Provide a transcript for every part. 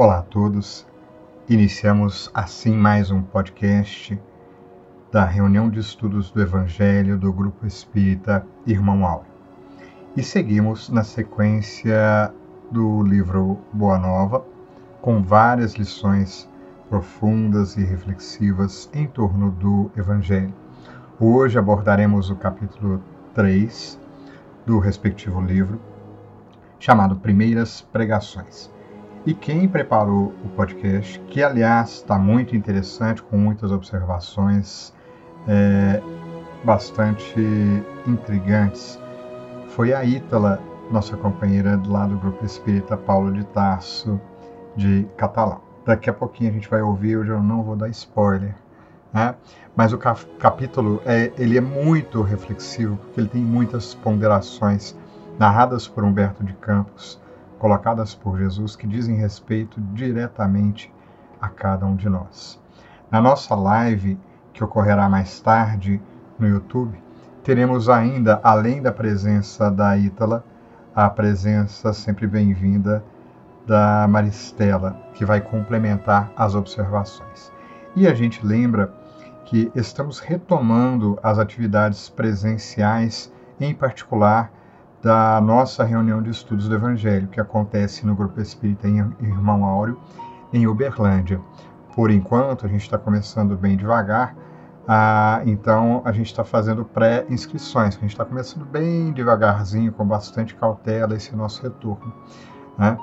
Olá a todos. Iniciamos assim mais um podcast da reunião de estudos do Evangelho do Grupo Espírita Irmão Áureo. E seguimos na sequência do livro Boa Nova, com várias lições profundas e reflexivas em torno do Evangelho. Hoje abordaremos o capítulo 3 do respectivo livro, chamado Primeiras Pregações. E quem preparou o podcast, que aliás está muito interessante, com muitas observações é, bastante intrigantes, foi a Ítala, nossa companheira lá do Grupo Espírita Paulo de Tarso, de Catalão. Daqui a pouquinho a gente vai ouvir, hoje eu não vou dar spoiler, né? mas o capítulo é, ele é muito reflexivo, porque ele tem muitas ponderações narradas por Humberto de Campos, colocadas por Jesus, que dizem respeito diretamente a cada um de nós. Na nossa live, que ocorrerá mais tarde no YouTube, teremos ainda, além da presença da Ítala, a presença sempre bem-vinda da Maristela, que vai complementar as observações. E a gente lembra que estamos retomando as atividades presenciais, em particular da nossa reunião de estudos do Evangelho, que acontece no Grupo Espírita em Irmão Áureo, em Uberlândia. Por enquanto, a gente está começando bem devagar, ah, então a gente está fazendo pré-inscrições, a gente está começando bem devagarzinho, com bastante cautela, esse nosso retorno. Né?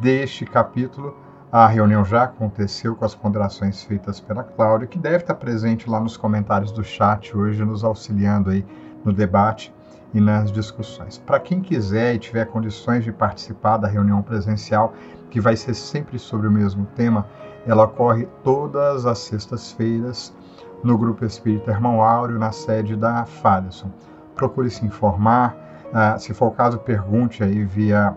Deste capítulo, a reunião já aconteceu com as ponderações feitas pela Cláudia, que deve estar presente lá nos comentários do chat hoje, nos auxiliando aí no debate e nas discussões. Para quem quiser e tiver condições de participar da reunião presencial, que vai ser sempre sobre o mesmo tema, ela ocorre todas as sextas-feiras no Grupo Espírita Irmão Áureo, na sede da Faderson. Procure se informar, uh, se for o caso, pergunte aí via,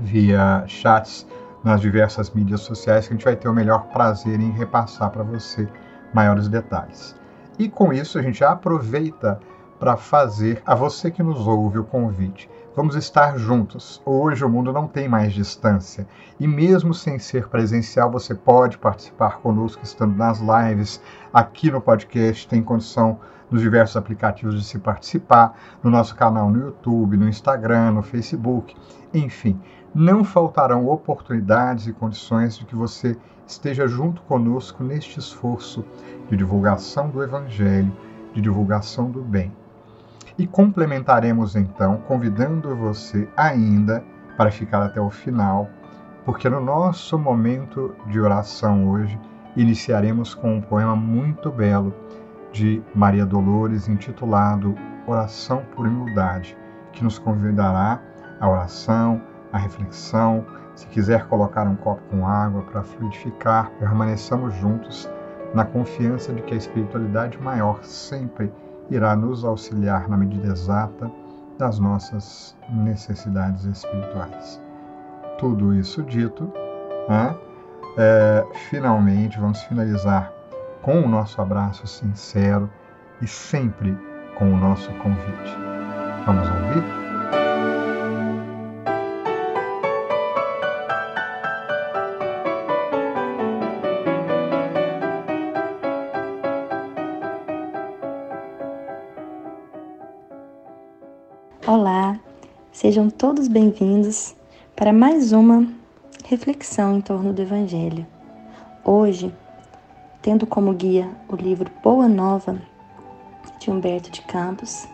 via chats nas diversas mídias sociais, que a gente vai ter o melhor prazer em repassar para você maiores detalhes. E com isso, a gente aproveita para fazer a você que nos ouve o convite. Vamos estar juntos. Hoje o mundo não tem mais distância. E mesmo sem ser presencial, você pode participar conosco estando nas lives, aqui no podcast, tem condição nos diversos aplicativos de se participar, no nosso canal no YouTube, no Instagram, no Facebook, enfim. Não faltarão oportunidades e condições de que você esteja junto conosco neste esforço de divulgação do Evangelho, de divulgação do bem. E complementaremos então, convidando você ainda para ficar até o final, porque no nosso momento de oração hoje iniciaremos com um poema muito belo de Maria Dolores intitulado Oração por Humildade, que nos convidará à oração, à reflexão. Se quiser colocar um copo com água para fluidificar, permaneçamos juntos na confiança de que a espiritualidade maior sempre irá nos auxiliar na medida exata das nossas necessidades espirituais. Tudo isso dito, né, é, finalmente vamos finalizar com o nosso abraço sincero e sempre com o nosso convite. Vamos ouvir? Olá, sejam todos bem-vindos para mais uma reflexão em torno do Evangelho. Hoje, tendo como guia o livro Boa Nova de Humberto de Campos,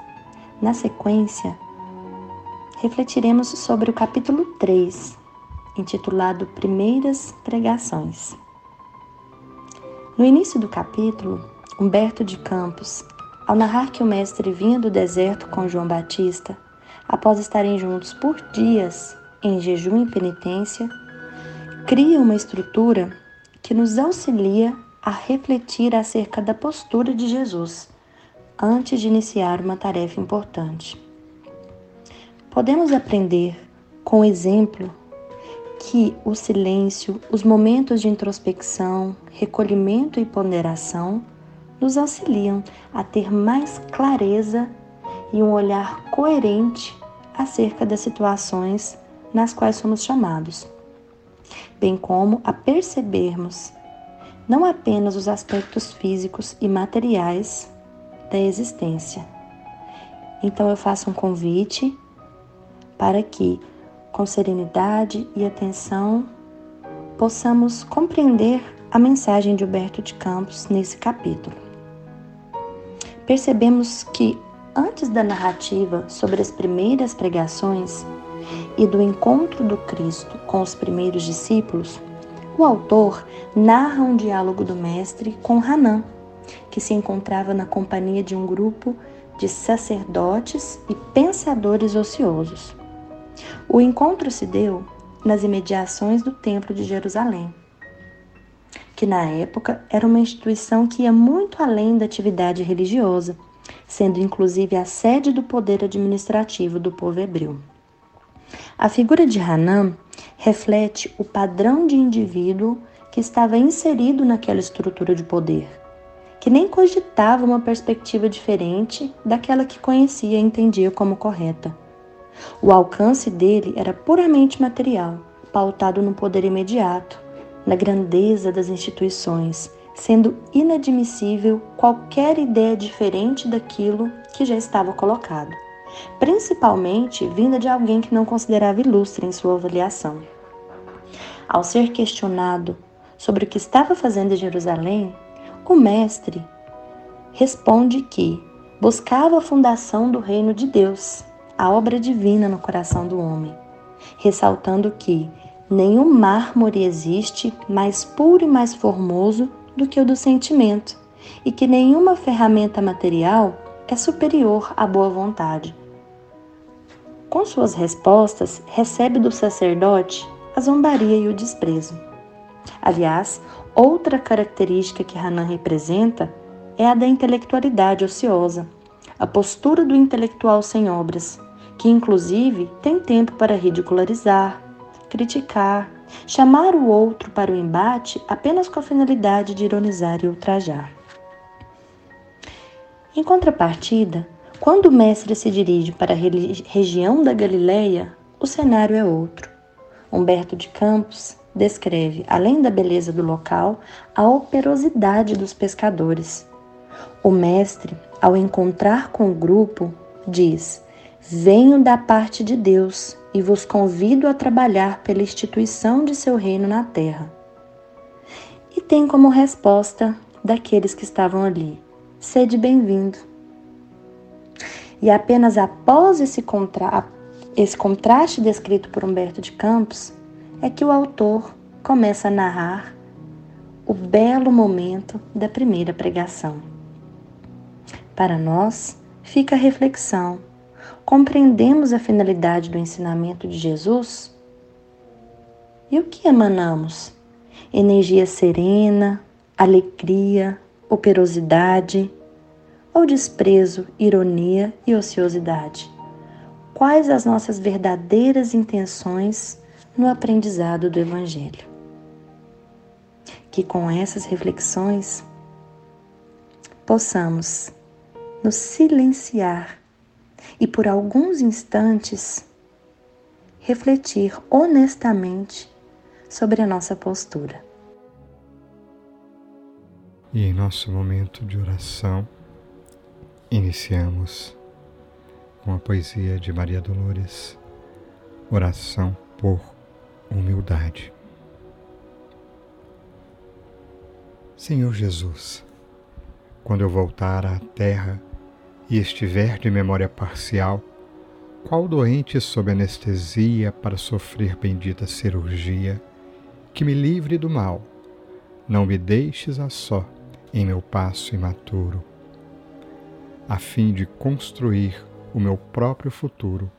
na sequência, refletiremos sobre o capítulo 3, intitulado Primeiras Pregações. No início do capítulo, Humberto de Campos ao narrar que o Mestre vinha do deserto com João Batista, após estarem juntos por dias em jejum e penitência, cria uma estrutura que nos auxilia a refletir acerca da postura de Jesus antes de iniciar uma tarefa importante. Podemos aprender com exemplo que o silêncio, os momentos de introspecção, recolhimento e ponderação nos auxiliam a ter mais clareza e um olhar coerente acerca das situações nas quais somos chamados. bem como a percebermos não apenas os aspectos físicos e materiais da existência. Então eu faço um convite para que, com serenidade e atenção, possamos compreender a mensagem de Humberto de Campos nesse capítulo. Percebemos que, antes da narrativa sobre as primeiras pregações e do encontro do Cristo com os primeiros discípulos, o autor narra um diálogo do Mestre com Hanan, que se encontrava na companhia de um grupo de sacerdotes e pensadores ociosos. O encontro se deu nas imediações do Templo de Jerusalém, que na época era uma instituição que ia muito além da atividade religiosa, sendo inclusive a sede do poder administrativo do povo hebreu. A figura de Hanan reflete o padrão de indivíduo que estava inserido naquela estrutura de poder, que nem cogitava uma perspectiva diferente daquela que conhecia e entendia como correta. O alcance dele era puramente material, pautado no poder imediato, na grandeza das instituições, sendo inadmissível qualquer ideia diferente daquilo que já estava colocado principalmente vinda de alguém que não considerava ilustre em sua avaliação. Ao ser questionado sobre o que estava fazendo em Jerusalém, o mestre responde que buscava a fundação do reino de Deus, a obra divina no coração do homem, ressaltando que nenhum mármore existe mais puro e mais formoso do que o do sentimento, e que nenhuma ferramenta material é superior à boa vontade. Com suas respostas, recebe do sacerdote a zombaria e o desprezo. Aliás, outra característica que Hanan representa é a da intelectualidade ociosa, a postura do intelectual sem obras, que inclusive tem tempo para ridicularizar, criticar, chamar o outro para o embate apenas com a finalidade de ironizar e ultrajar. Em contrapartida, quando o mestre se dirige para a região da Galileia, o cenário é outro. Humberto de Campos descreve, além da beleza do local, a operosidade dos pescadores. O mestre, ao encontrar com o grupo, diz: Venho da parte de Deus e vos convido a trabalhar pela instituição de seu reino na terra. E tem como resposta daqueles que estavam ali: Sede bem-vindo. E apenas após esse, contra... esse contraste descrito por Humberto de Campos é que o autor começa a narrar o belo momento da primeira pregação. Para nós, fica a reflexão: compreendemos a finalidade do ensinamento de Jesus? E o que emanamos? Energia serena, alegria, operosidade, ou desprezo, ironia e ociosidade? Quais as nossas verdadeiras intenções no aprendizado do Evangelho? Que com essas reflexões possamos nos silenciar e por alguns instantes refletir honestamente sobre a nossa postura. E em nosso momento de oração, Iniciamos com a poesia de Maria Dolores, Oração por Humildade. Senhor Jesus, quando eu voltar à Terra e estiver de memória parcial, qual doente sob anestesia para sofrer bendita cirurgia, que me livre do mal, não me deixes a só em meu passo imaturo a fim de construir o meu próprio futuro.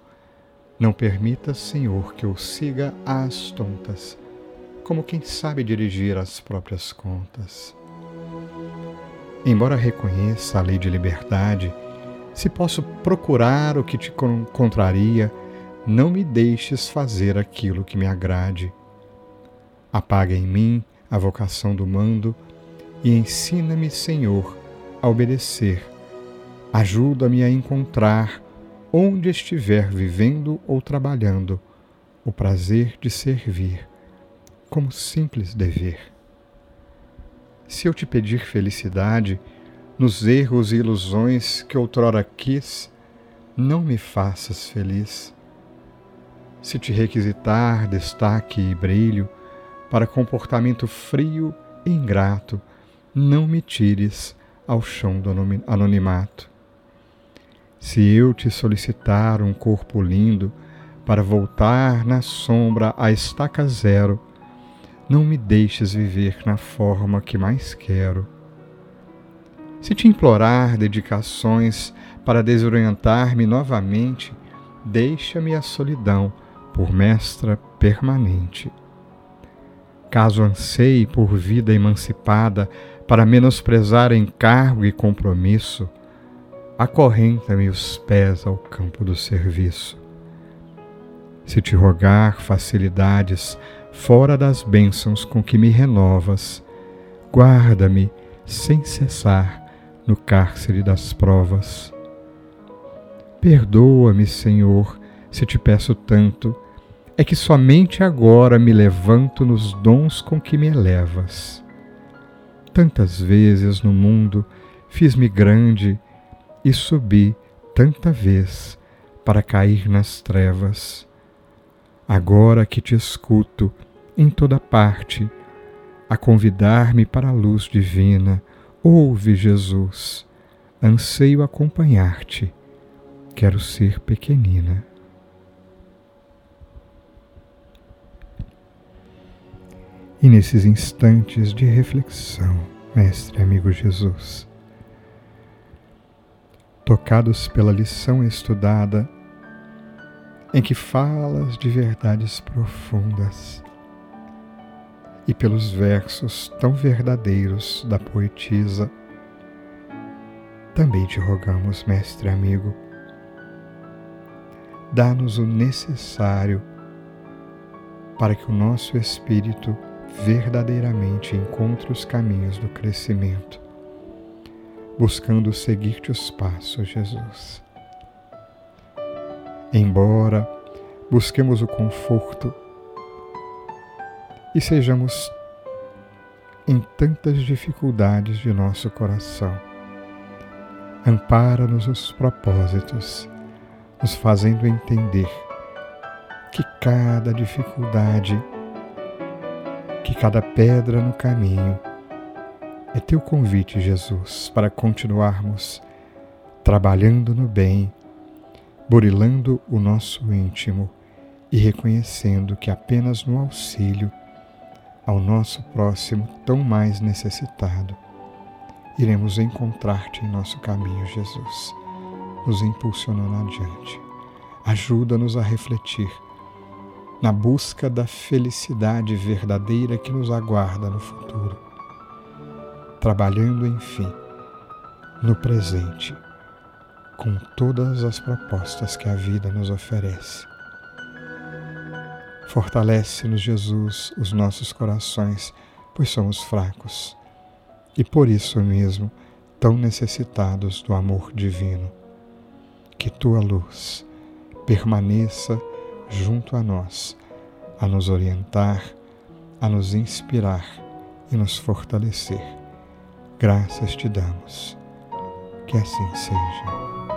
Não permita, Senhor, que eu siga às tontas, como quem sabe dirigir as próprias contas. Embora reconheça a lei de liberdade, se posso procurar o que te contraria, não me deixes fazer aquilo que me agrade. Apaga em mim a vocação do mando e ensina-me, Senhor, a obedecer Ajuda-me a encontrar, onde estiver vivendo ou trabalhando, o prazer de servir, como simples dever. Se eu te pedir felicidade nos erros e ilusões que outrora quis, não me faças feliz. Se te requisitar destaque e brilho para comportamento frio e ingrato, não me tires ao chão do anonimato. Se eu te solicitar um corpo lindo para voltar na sombra à estaca zero, não me deixes viver na forma que mais quero. Se te implorar dedicações para desorientar-me novamente, deixa-me a solidão por mestra permanente. Caso anseie por vida emancipada para menosprezar encargo e compromisso, acorrenta-me os pés ao campo do serviço. Se te rogar facilidades fora das bênçãos com que me renovas, guarda-me sem cessar no cárcere das provas. Perdoa-me, Senhor, se te peço tanto, é que somente agora me levanto nos dons com que me elevas. Tantas vezes no mundo fiz-me grande e subi tanta vez para cair nas trevas. Agora que te escuto em toda parte, a convidar-me para a luz divina, ouve, Jesus, anseio acompanhar-te, quero ser pequenina. E nesses instantes de reflexão, Mestre amigo Jesus, tocados pela lição estudada, em que falas de verdades profundas e pelos versos tão verdadeiros da poetisa, também te rogamos, mestre amigo, dá-nos o necessário para que o nosso espírito verdadeiramente encontre os caminhos do crescimento, buscando seguir-te os passos, Jesus. Embora busquemos o conforto e sejamos em tantas dificuldades de nosso coração. Ampara-nos os propósitos, nos fazendo entender que cada dificuldade, que cada pedra no caminho é teu convite, Jesus, para continuarmos trabalhando no bem burilando o nosso íntimo e reconhecendo que apenas no auxílio ao nosso próximo tão mais necessitado iremos encontrar-te em nosso caminho, Jesus, nos impulsionando adiante. Ajuda-nos a refletir na busca da felicidade verdadeira que nos aguarda no futuro, trabalhando, enfim, no presente com todas as propostas que a vida nos oferece. Fortalece-nos, Jesus, os nossos corações, pois somos fracos e por isso mesmo tão necessitados do amor divino. Que tua luz permaneça junto a nós, a nos orientar, a nos inspirar e nos fortalecer. Graças te damos. Que assim seja.